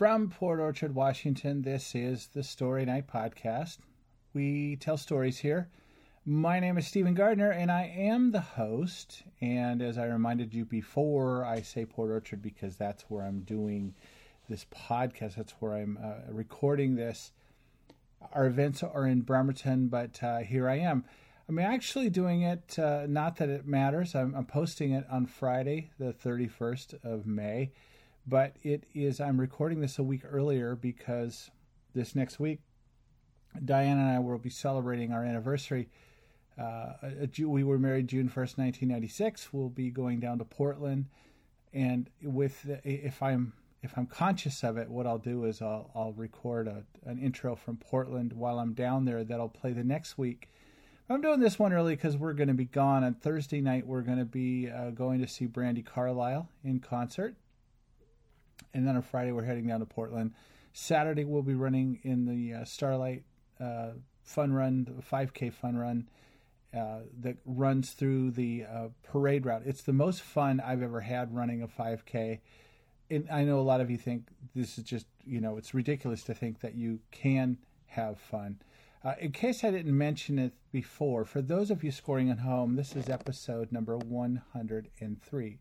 From Port Orchard, Washington, this is the Story Night Podcast. We tell stories here. My name is Stephen Gardner, and I am the host. And as I reminded you before, I say Port Orchard because that's where I'm doing this podcast. That's where I'm uh, recording this. Our events are in Bremerton, but uh, here I am. I'm actually doing it, uh, not that it matters. I'm, I'm, posting it on Friday, the 31st of May, but it is, I'm recording this a week earlier because this next week, Diane and I will be celebrating our anniversary. Uh, we were married June 1st, 1996. We'll be going down to Portland. And with, if I'm if I'm conscious of it, what I'll do is I'll, I'll record a, an intro from Portland while I'm down there that'll play the next week I'm doing this one early because we're going to be gone on Thursday night. We're going to be uh, going to see Brandi Carlile in concert, and then on Friday we're heading down to Portland. Saturday we'll be running in the uh, Starlight uh, Fun Run, the 5K Fun Run uh, that runs through the uh, parade route. It's the most fun I've ever had running a 5K. And I know a lot of you think this is just you know it's ridiculous to think that you can have fun uh, in case I didn't mention it before, for those of you scoring at home, this is episode number 103.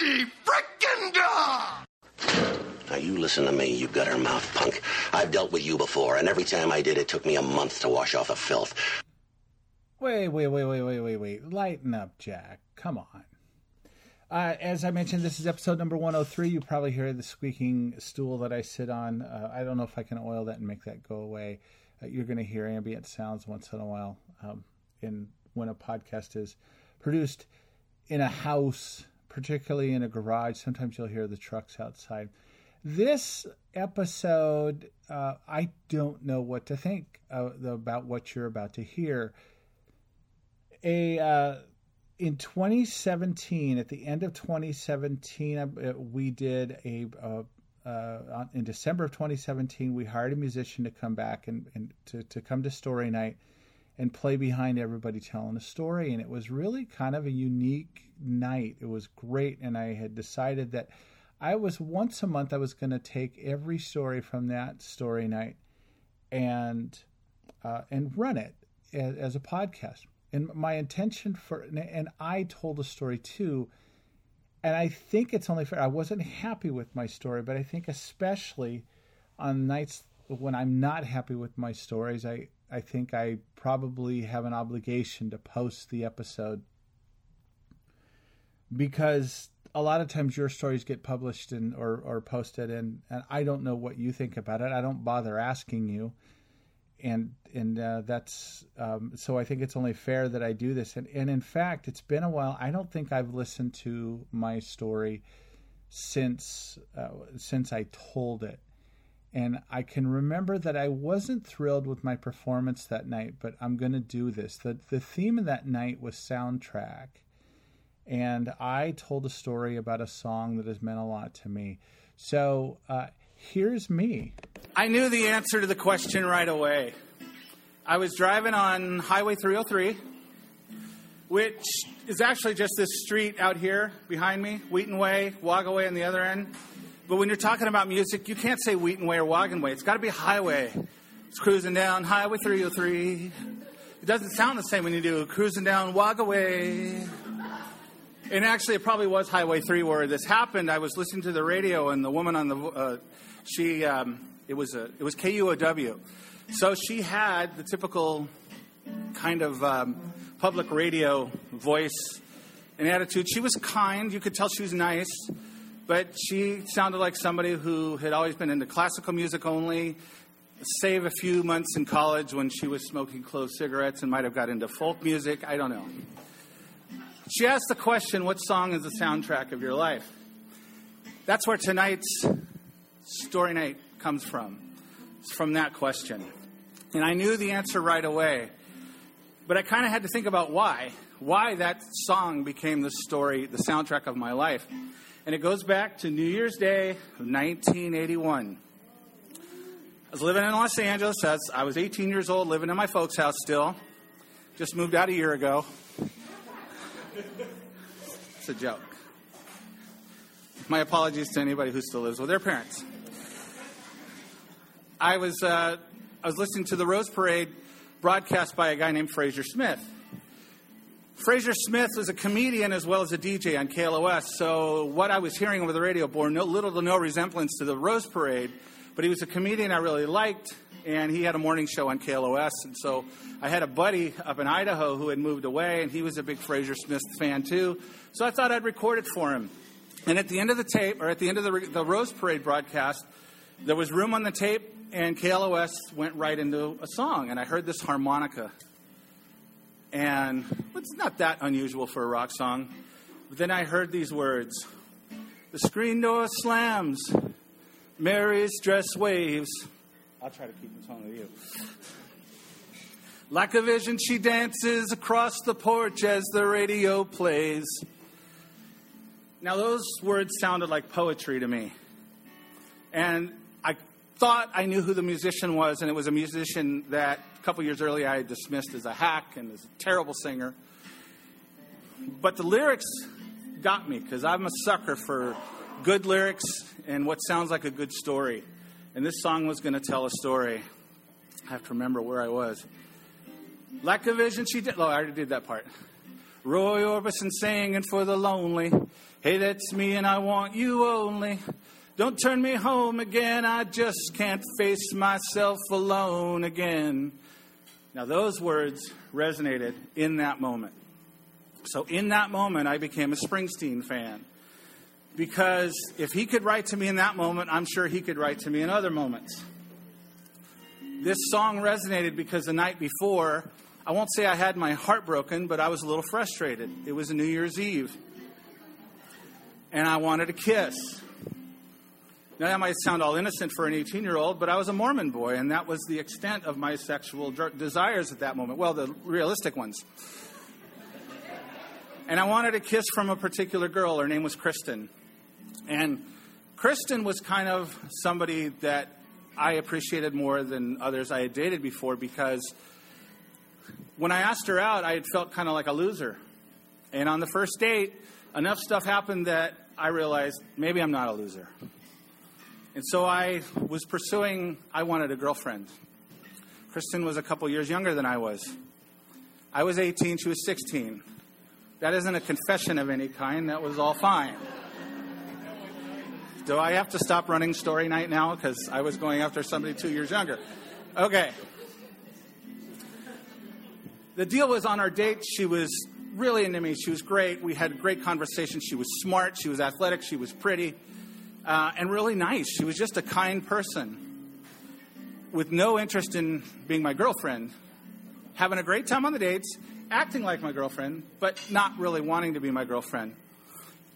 Well, Lottie frickin' God! Now you listen to me, you gutter mouth punk. I've dealt with you before, and every time I did, it took me a month to wash off the filth. Wait, wait, wait, wait, wait, wait, wait. Lighten up, Jack. Come on. Uh, as I mentioned, this is episode number 103. You probably hear the squeaking stool that I sit on. Uh, I don't know if I can oil that and make that go away. Uh, you're going to hear ambient sounds once in a while um, in when a podcast is produced in a house, particularly in a garage. Sometimes you'll hear the trucks outside. This episode, uh, I don't know what to think uh, about what you're about to hear. A uh, in 2017, at the end of 2017, uh, we did a uh, in December of 2017, we hired a musician to come back and, and to, to come to Story Night and play behind everybody telling a story. And it was really kind of a unique night. It was great. And I had decided that I was once a month, I was going to take every story from that story night and, uh, and run it as, as a podcast and my intention for and I told a story too and I think it's only fair I wasn't happy with my story but I think especially on nights when I'm not happy with my stories I I think I probably have an obligation to post the episode because a lot of times your stories get published and or, or posted and, and I don't know what you think about it. I don't bother asking you and and uh, that's um, so I think it's only fair that I do this. And, and in fact, it's been a while. I don't think I've listened to my story since uh, since I told it. And I can remember that I wasn't thrilled with my performance that night, but I'm going to do this. The, the theme of that night was soundtrack. And I told a story about a song that has meant a lot to me. So uh, here's me. I knew the answer to the question right away. I was driving on Highway 303, which is actually just this street out here behind me, Wheaton Way, Waaga Way on the other end. But when you're talking about music, you can't say Wheaton Way or Wagon Way. It's got to be Highway. It's cruising down Highway 303. It doesn't sound the same when you do cruising down Waaga Way. And actually, it probably was Highway 3 where this happened. I was listening to the radio, and the woman on the uh, she um, it was a it was KUOW, so she had the typical kind of um, public radio voice and attitude. She was kind. You could tell she was nice, but she sounded like somebody who had always been into classical music only. Save a few months in college when she was smoking clove cigarettes and might have got into folk music. I don't know. She asked the question, What song is the soundtrack of your life? That's where tonight's story night comes from. It's from that question. And I knew the answer right away. But I kind of had to think about why. Why that song became the story, the soundtrack of my life. And it goes back to New Year's Day of 1981. I was living in Los Angeles. I was 18 years old, living in my folks' house still. Just moved out a year ago. It's a joke. My apologies to anybody who still lives with their parents. I was, uh, I was listening to the Rose Parade broadcast by a guy named Frazer Smith. Frazer Smith was a comedian as well as a DJ on KLOS, so what I was hearing over the radio bore no, little to no resemblance to the Rose Parade, but he was a comedian I really liked, and he had a morning show on KLOS, and so I had a buddy up in Idaho who had moved away, and he was a big Frazer Smith fan too, so I thought I'd record it for him. And at the end of the tape, or at the end of the, the Rose Parade broadcast, there was room on the tape, and KLOS went right into a song, and I heard this harmonica and it's not that unusual for a rock song. But then I heard these words The screen door slams, Mary's dress waves. I'll try to keep the tone with you. Like a vision, she dances across the porch as the radio plays. Now, those words sounded like poetry to me. And I thought I knew who the musician was, and it was a musician that couple years earlier I dismissed as a hack and as a terrible singer. But the lyrics got me because I'm a sucker for good lyrics and what sounds like a good story. And this song was going to tell a story. I have to remember where I was. Like a vision, she did. Oh, I already did that part. Roy Orbison singing for the lonely. Hey, that's me, and I want you only. Don't turn me home again. I just can't face myself alone again. Now, those words resonated in that moment. So, in that moment, I became a Springsteen fan. Because if he could write to me in that moment, I'm sure he could write to me in other moments. This song resonated because the night before, I won't say I had my heart broken, but I was a little frustrated. It was New Year's Eve. And I wanted a kiss. Now, that might sound all innocent for an 18 year old, but I was a Mormon boy, and that was the extent of my sexual desires at that moment. Well, the realistic ones. And I wanted a kiss from a particular girl. Her name was Kristen. And Kristen was kind of somebody that I appreciated more than others I had dated before because when I asked her out, I had felt kind of like a loser. And on the first date, enough stuff happened that I realized maybe I'm not a loser. And so I was pursuing, I wanted a girlfriend. Kristen was a couple years younger than I was. I was 18, she was 16. That isn't a confession of any kind, that was all fine. Do I have to stop running story night now? Because I was going after somebody two years younger. Okay. The deal was on our date, she was really into me. She was great. We had great conversations. She was smart. She was athletic. She was pretty uh, and really nice. She was just a kind person with no interest in being my girlfriend, having a great time on the dates, acting like my girlfriend, but not really wanting to be my girlfriend.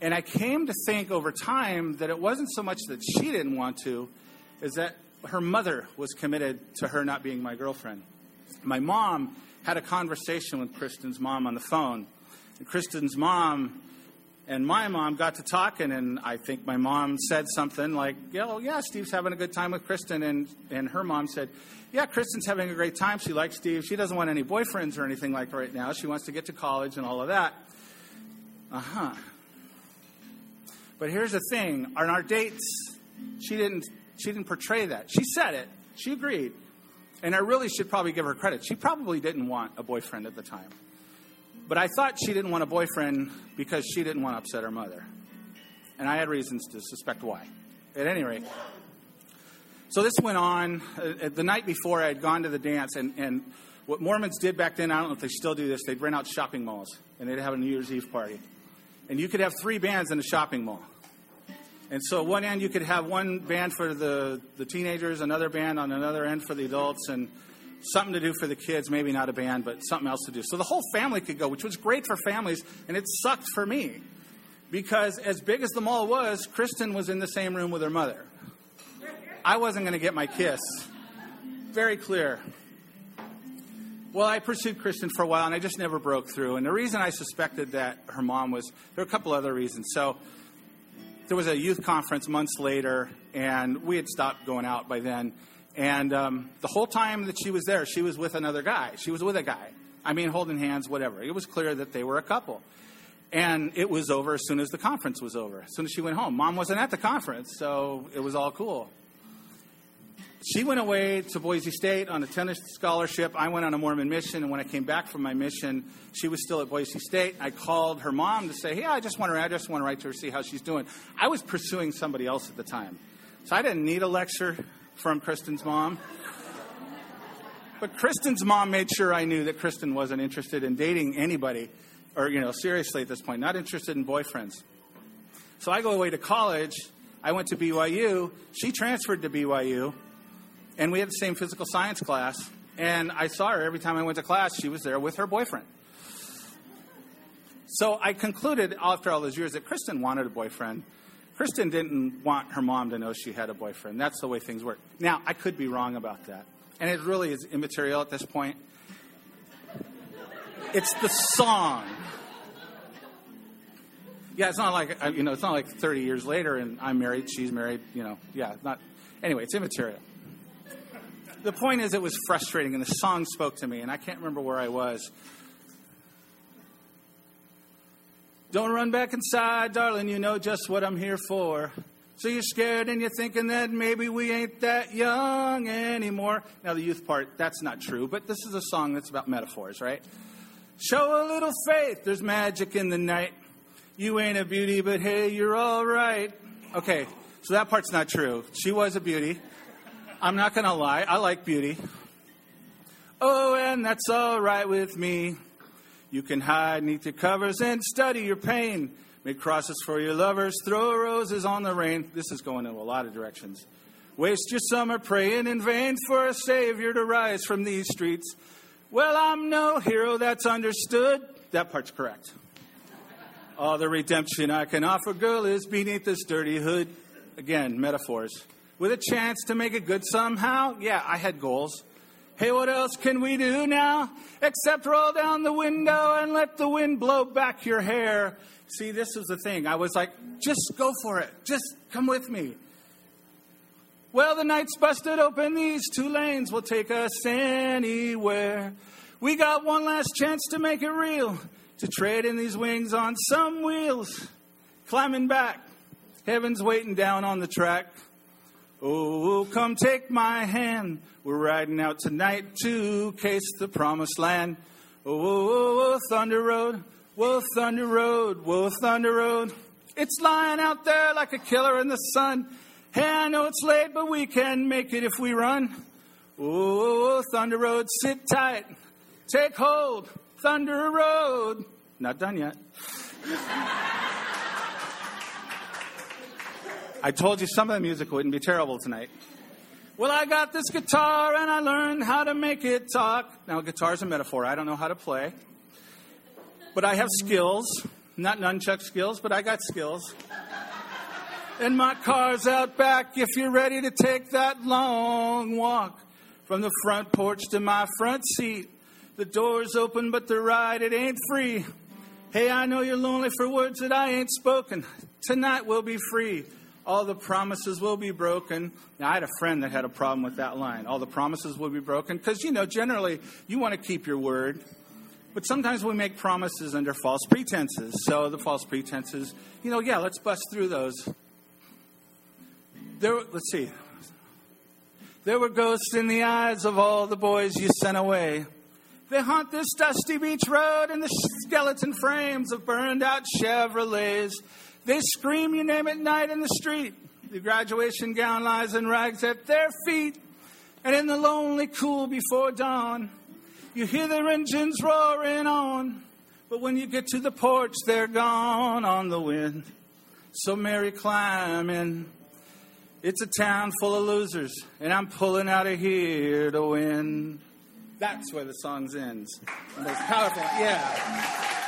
And I came to think over time that it wasn't so much that she didn't want to, is that her mother was committed to her not being my girlfriend. My mom had a conversation with Kristen's mom on the phone. And Kristen's mom and my mom got to talking, and I think my mom said something like, "Oh yeah, Steve's having a good time with Kristen," and and her mom said, "Yeah, Kristen's having a great time. She likes Steve. She doesn't want any boyfriends or anything like right now. She wants to get to college and all of that." Uh huh. But here's the thing: on our dates, she didn't she didn't portray that. She said it. She agreed, and I really should probably give her credit. She probably didn't want a boyfriend at the time. But I thought she didn't want a boyfriend because she didn't want to upset her mother. And I had reasons to suspect why. At any rate, so this went on. Uh, the night before, I had gone to the dance, and, and what Mormons did back then, I don't know if they still do this, they'd rent out shopping malls, and they'd have a New Year's Eve party. And you could have three bands in a shopping mall. And so one end you could have one band for the, the teenagers, another band on another end for the adults, and something to do for the kids, maybe not a band, but something else to do. So the whole family could go, which was great for families, and it sucked for me. Because as big as the mall was, Kristen was in the same room with her mother. I wasn't going to get my kiss. Very clear. Well, I pursued Kristen for a while, and I just never broke through. And the reason I suspected that her mom was, there were a couple other reasons. So there was a youth conference months later, and we had stopped going out by then. And um, the whole time that she was there, she was with another guy. She was with a guy. I mean, holding hands, whatever. It was clear that they were a couple. And it was over as soon as the conference was over, as soon as she went home. Mom wasn't at the conference, so it was all cool. She went away to Boise State on a tennis scholarship. I went on a Mormon mission, and when I came back from my mission, she was still at Boise State. I called her mom to say, Hey, I just want her address, I want to write to her, see how she's doing. I was pursuing somebody else at the time. So I didn't need a lecture from Kristen's mom. But Kristen's mom made sure I knew that Kristen wasn't interested in dating anybody, or, you know, seriously at this point, not interested in boyfriends. So I go away to college. I went to BYU. She transferred to BYU and we had the same physical science class. And I saw her every time I went to class, she was there with her boyfriend. So I concluded after all those years that Kristen wanted a boyfriend. Kristen didn't want her mom to know she had a boyfriend. That's the way things work. Now, I could be wrong about that. And it really is immaterial at this point. It's the song. Yeah, it's not like, uh, you know, it's not like 30 years later and I'm married, she's married, you know. Yeah, not. Anyway, it's immaterial the point is, it was frustrating, and the song spoke to me, and I can't remember where I was. Don't run back inside, darling, you know just what I'm here for. So you're scared and you're thinking that maybe we ain't that young anymore. Now, the youth part, that's not true, but this is a song that's about metaphors, right? Show a little faith, there's magic in the night. You ain't a beauty, but hey, you're all right. Okay, so that part's not true. She was a beauty. I'm not to lie. I like beauty. Oh, and that's all right with me. You can hide neath your covers and study your pain. Make crosses for your lovers, throw roses on the rain. This is going in a lot of directions. Waste your summer praying in vain for a savior to rise from these streets. Well, I'm no hero that's understood. That part's correct. All the redemption I can offer, girl, is beneath this dirty hood. Again, metaphors with a chance to make it good somehow. Yeah, I had goals. Hey, what else can we do now except roll down the window and let the wind blow back your hair? See, this was the thing. I was like, just go for it. Just come with me. Well, the night's busted open. These two lanes will take us anywhere. We got one last chance to make it real, to trade in these wings on some wheels. Climbing back, heaven's waiting down on the track. Oh, oh, come take my hand. We're riding out tonight to case the promised land. Oh, oh, oh, oh, Thunder Road, whoa, Thunder Road, whoa, Thunder Road. It's lying out there like a killer in the sun. Hey, I know it's late, but we can make it if we run. Oh, oh Thunder Road, sit tight, take hold, Thunder Road. Not done yet. I told you some of the music wouldn't be terrible tonight. Well, I got this guitar and I learned how to make it talk. Now, guitar's a metaphor. I don't know how to play. But I have skills. Not nunchuck skills, but I got skills. And my car's out back if you're ready to take that long walk from the front porch to my front seat. The door's open, but the ride, it ain't free. Hey, I know you're lonely for words that I ain't spoken. Tonight we'll be free all the promises will be broken. Now, I had a friend that had a problem with that line. All the promises will be broken. Because, you know, generally you want to keep your word. But sometimes we make promises under false pretenses. So the false pretenses, you know, yeah, let's bust through those. There, let's see. There were ghosts in the eyes of all the boys you sent away. They haunt this dusty beach road in the skeleton frames of burned out Chevrolets. They scream your name at night in the street. The graduation gown lies in rags at their feet. And in the lonely cool before dawn, you hear their engines roaring on. But when you get to the porch, they're gone on the wind. So Mary climb in. It's a town full of losers, and I'm pulling out of here to win. That's where the song ends. The most powerful, yeah.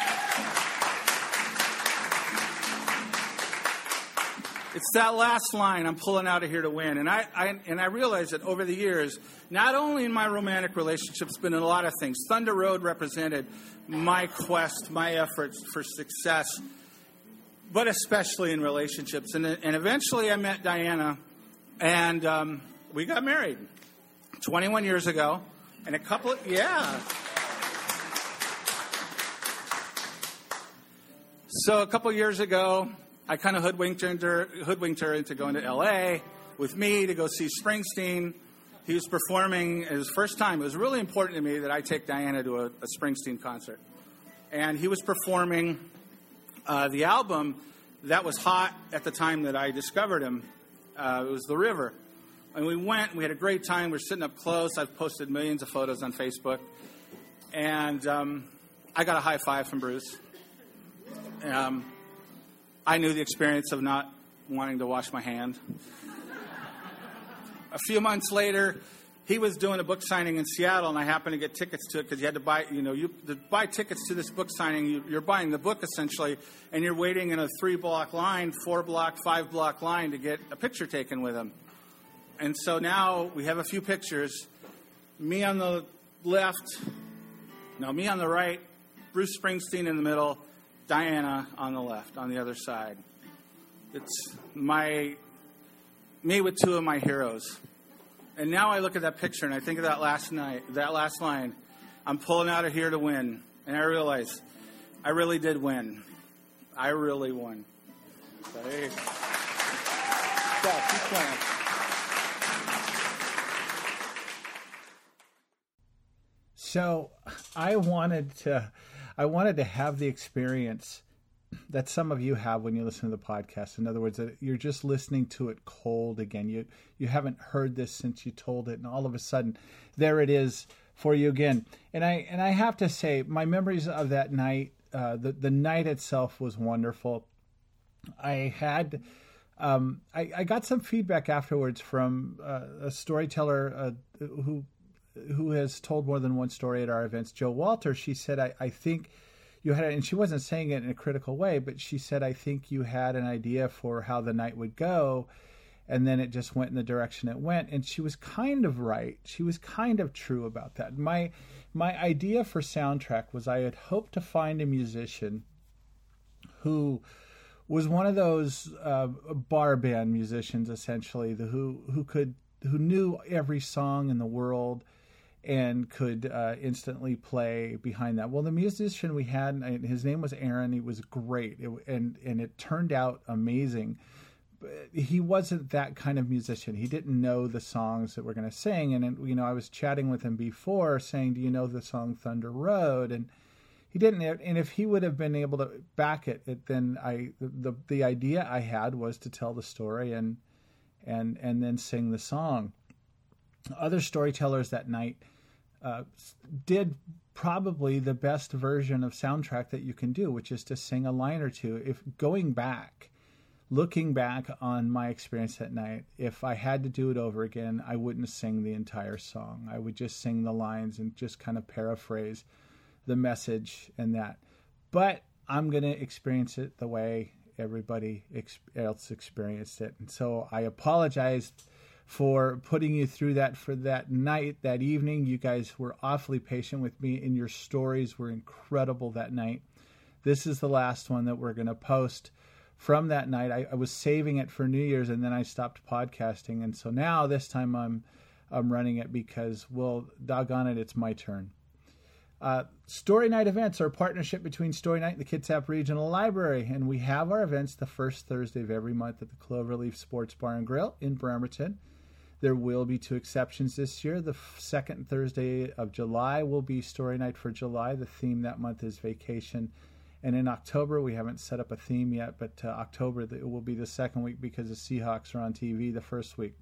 It's that last line I'm pulling out of here to win. And I, I, and I realize that over the years, not only in my romantic relationships, but in a lot of things, Thunder Road represented my quest, my efforts for success, but especially in relationships. And, and eventually I met Diana, and um, we got married 21 years ago. And a couple of, yeah. So a couple years ago, I kind of hoodwinked her, hoodwinked her into going to L.A. with me to go see Springsteen. He was performing his first time. It was really important to me that I take Diana to a, a Springsteen concert. And he was performing uh, the album that was hot at the time that I discovered him. Uh, it was The River. And we went, we had a great time. We are sitting up close. I've posted millions of photos on Facebook. And um, I got a high five from Bruce. Um, I knew the experience of not wanting to wash my hand. a few months later, he was doing a book signing in Seattle, and I happened to get tickets to it because you had to buy, you know, you to buy tickets to this book signing. You, you're buying the book essentially, and you're waiting in a three block line, four block, five block line to get a picture taken with him. And so now we have a few pictures. Me on the left, no, me on the right, Bruce Springsteen in the middle, Diana on the left, on the other side. It's my me with two of my heroes. And now I look at that picture and I think of that last night, that last line. I'm pulling out of here to win. And I realize I really did win. I really won. So go. Yeah. So I wanted to I wanted to have the experience that some of you have when you listen to the podcast. In other words, that you're just listening to it cold again. You you haven't heard this since you told it, and all of a sudden, there it is for you again. And I and I have to say, my memories of that night, uh, the the night itself was wonderful. I had. Um, I, I, got some feedback afterwards from uh, a storyteller uh, who who has told more than one story at our events, Joe Walter, she said, I, I think you had, and she wasn't saying it in a critical way, but she said, I think you had an idea for how the night would go. And then it just went in the direction it went. And she was kind of right. She was kind of true about that. My, my idea for soundtrack was I had hoped to find a musician who was one of those uh, bar band musicians, essentially, the, who, who could, who knew every song in the world and could uh, instantly play behind that. Well, the musician we had, his name was Aaron. He was great, it, and and it turned out amazing. But he wasn't that kind of musician. He didn't know the songs that we're going to sing. And you know, I was chatting with him before, saying, "Do you know the song Thunder Road?" and he didn't and if he would have been able to back it, it then i the the idea i had was to tell the story and and and then sing the song other storytellers that night uh, did probably the best version of soundtrack that you can do, which is to sing a line or two. If going back, looking back on my experience that night, if I had to do it over again, I wouldn't sing the entire song. I would just sing the lines and just kind of paraphrase the message and that. But I'm going to experience it the way everybody else experienced it. And so I apologize for putting you through that for that night, that evening. You guys were awfully patient with me, and your stories were incredible that night. This is the last one that we're going to post from that night. I, I, was saving it for New Year's, and then I stopped podcasting, and so now this time I'm I'm running it because, well, doggone it, it's my turn. Uh, Story Night events are a partnership between Story Night and the Kitsap Regional Library, and we have our events the first Thursday of every month at the Cloverleaf Sports Bar and Grill in Bremerton. There will be two exceptions this year. The second Thursday of July will be Story Night for July. The theme that month is vacation. And in October, we haven't set up a theme yet, but uh, October it will be the second week because the Seahawks are on TV the first week.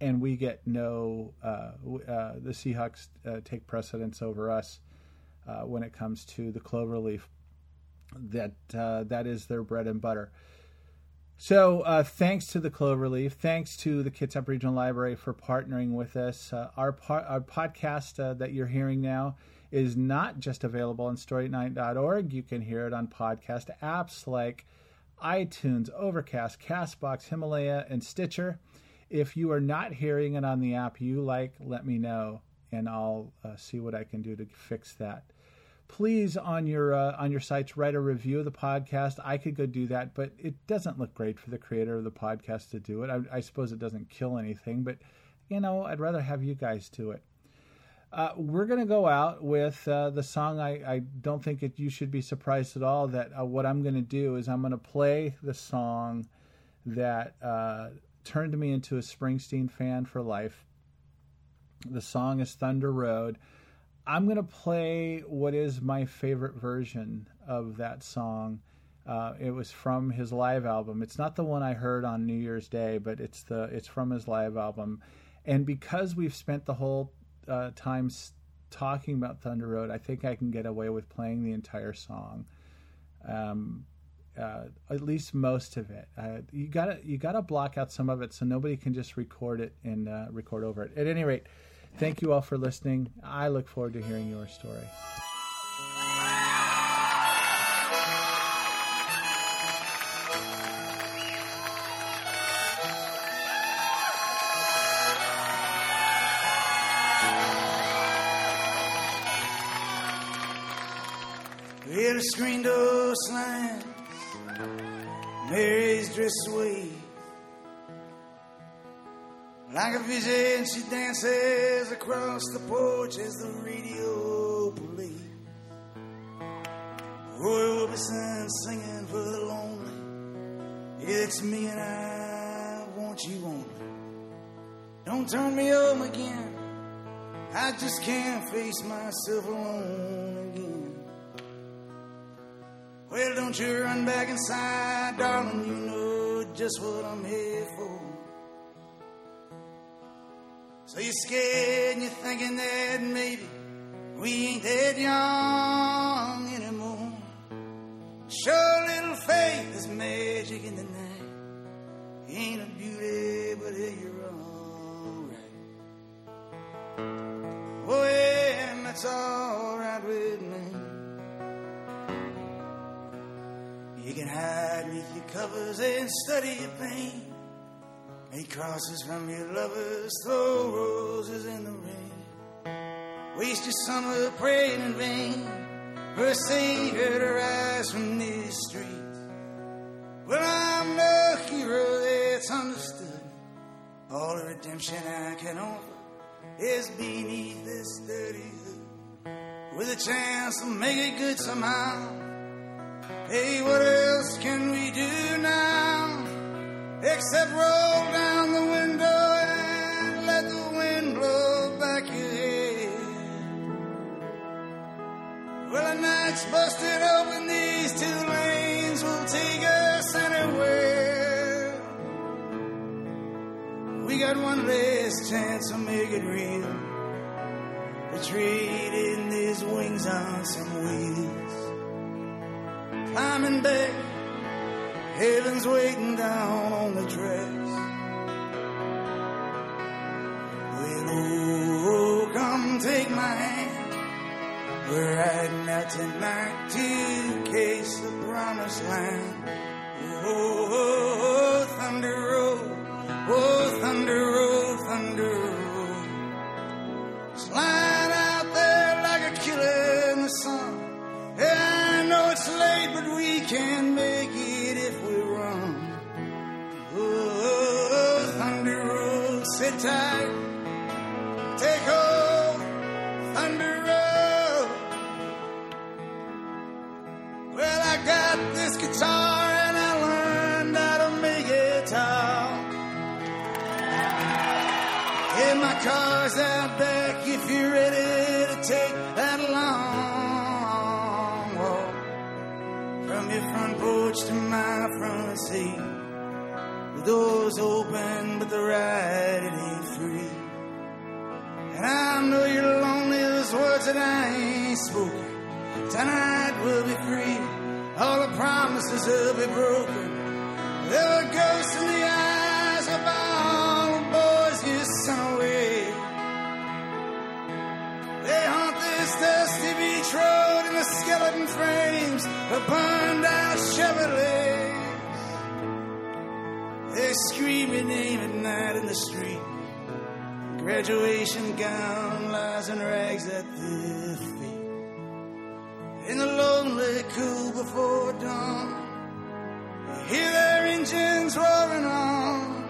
And we get no, uh, uh, the Seahawks uh, take precedence over us uh, when it comes to the Cloverleaf. That uh, that is their bread and butter. So, uh, thanks to the Cloverleaf, thanks to the Kitsap Regional Library for partnering with us. Uh, our, par- our podcast uh, that you're hearing now is not just available on storynight.org. You can hear it on podcast apps like iTunes, Overcast, Castbox, Himalaya, and Stitcher. If you are not hearing it on the app you like, let me know, and I'll uh, see what I can do to fix that please on your uh, on your sites write a review of the podcast. I could go do that, but it doesn't look great for the creator of the podcast to do it. I, I suppose it doesn't kill anything, but you know, I'd rather have you guys do it. Uh, we're going to go out with uh, the song. I, I don't think it, you should be surprised at all that uh, what I'm going to do is I'm going to play the song that uh, turned me into a Springsteen fan for life. The song is Thunder Road. I'm going to play what is my favorite version of that song. Uh, it was from his live album. It's not the one I heard on New Year's Day, but it's the it's from his live album. And because we've spent the whole uh, time talking about Thunder Road, I think I can get away with playing the entire song, um, uh, at least most of it. Uh, you gotta you gotta block out some of it so nobody can just record it and uh, record over it. At any rate, thank you all for listening. I look forward to hearing your story. Well, the screen door slams, Mary's dress sway. Like a vision, she dances across the porch as the radio plays. Roy Orbison singing for the lonely. It's me and I want you only. Don't turn me home again. I just can't face myself alone again. Well, don't you run back inside, darling. You know just what I'm here for. So you're scared and you're thinking that maybe we ain't that young anymore. Sure, little faith is magic in the night. Ain't a beauty, but hey, you're alright. Oh, yeah, and that's alright with me. You can hide beneath your covers and study your pain. Make crosses from your lovers, throw roses in the rain. Waste your summer praying in vain for savior to rise from these streets. Well, I'm no hero that's understood. All the redemption I can offer is beneath this dirty hood. With a chance to make it good somehow. Hey, what else can we do now? Except roll down the window and let the wind blow back your head. Well, the night's busted open, these two lanes will take us anywhere. We got one last chance to make it real. We're trading these wings on some wheels. Climbing back, heaven's waiting down on the tracks. Well, oh, come take my hand. We're riding out tonight to case the promised land. Oh, oh, oh, thunder road, oh, car's out back if you're ready to take that long walk. From your front porch to my front seat. The door's open, but the ride it ain't free. And I know you're lonely, those words that I ain't spoken. Tonight we'll be free, all the promises will be broken. There are ghosts in the eyes skeleton frames of burned out Chevrolets. They scream your name at night in the street. Graduation gown lies in rags at their feet. In the lonely cool before dawn, you hear their engines roaring on.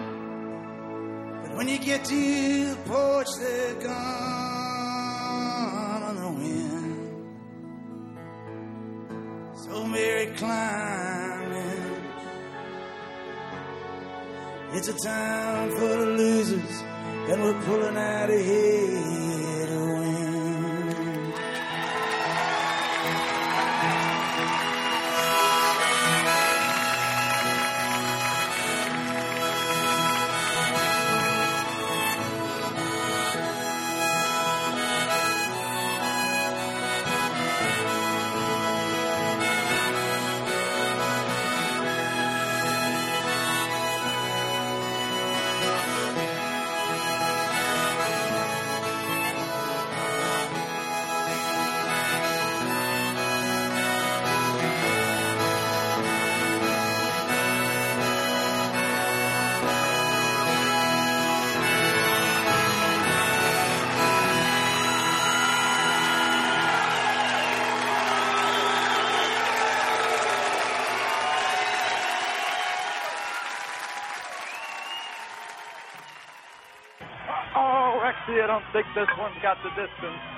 But when you get to the porch, they're gone. Climbing. It's a time for the losers, and we're pulling out of here don't think this one's got the distance.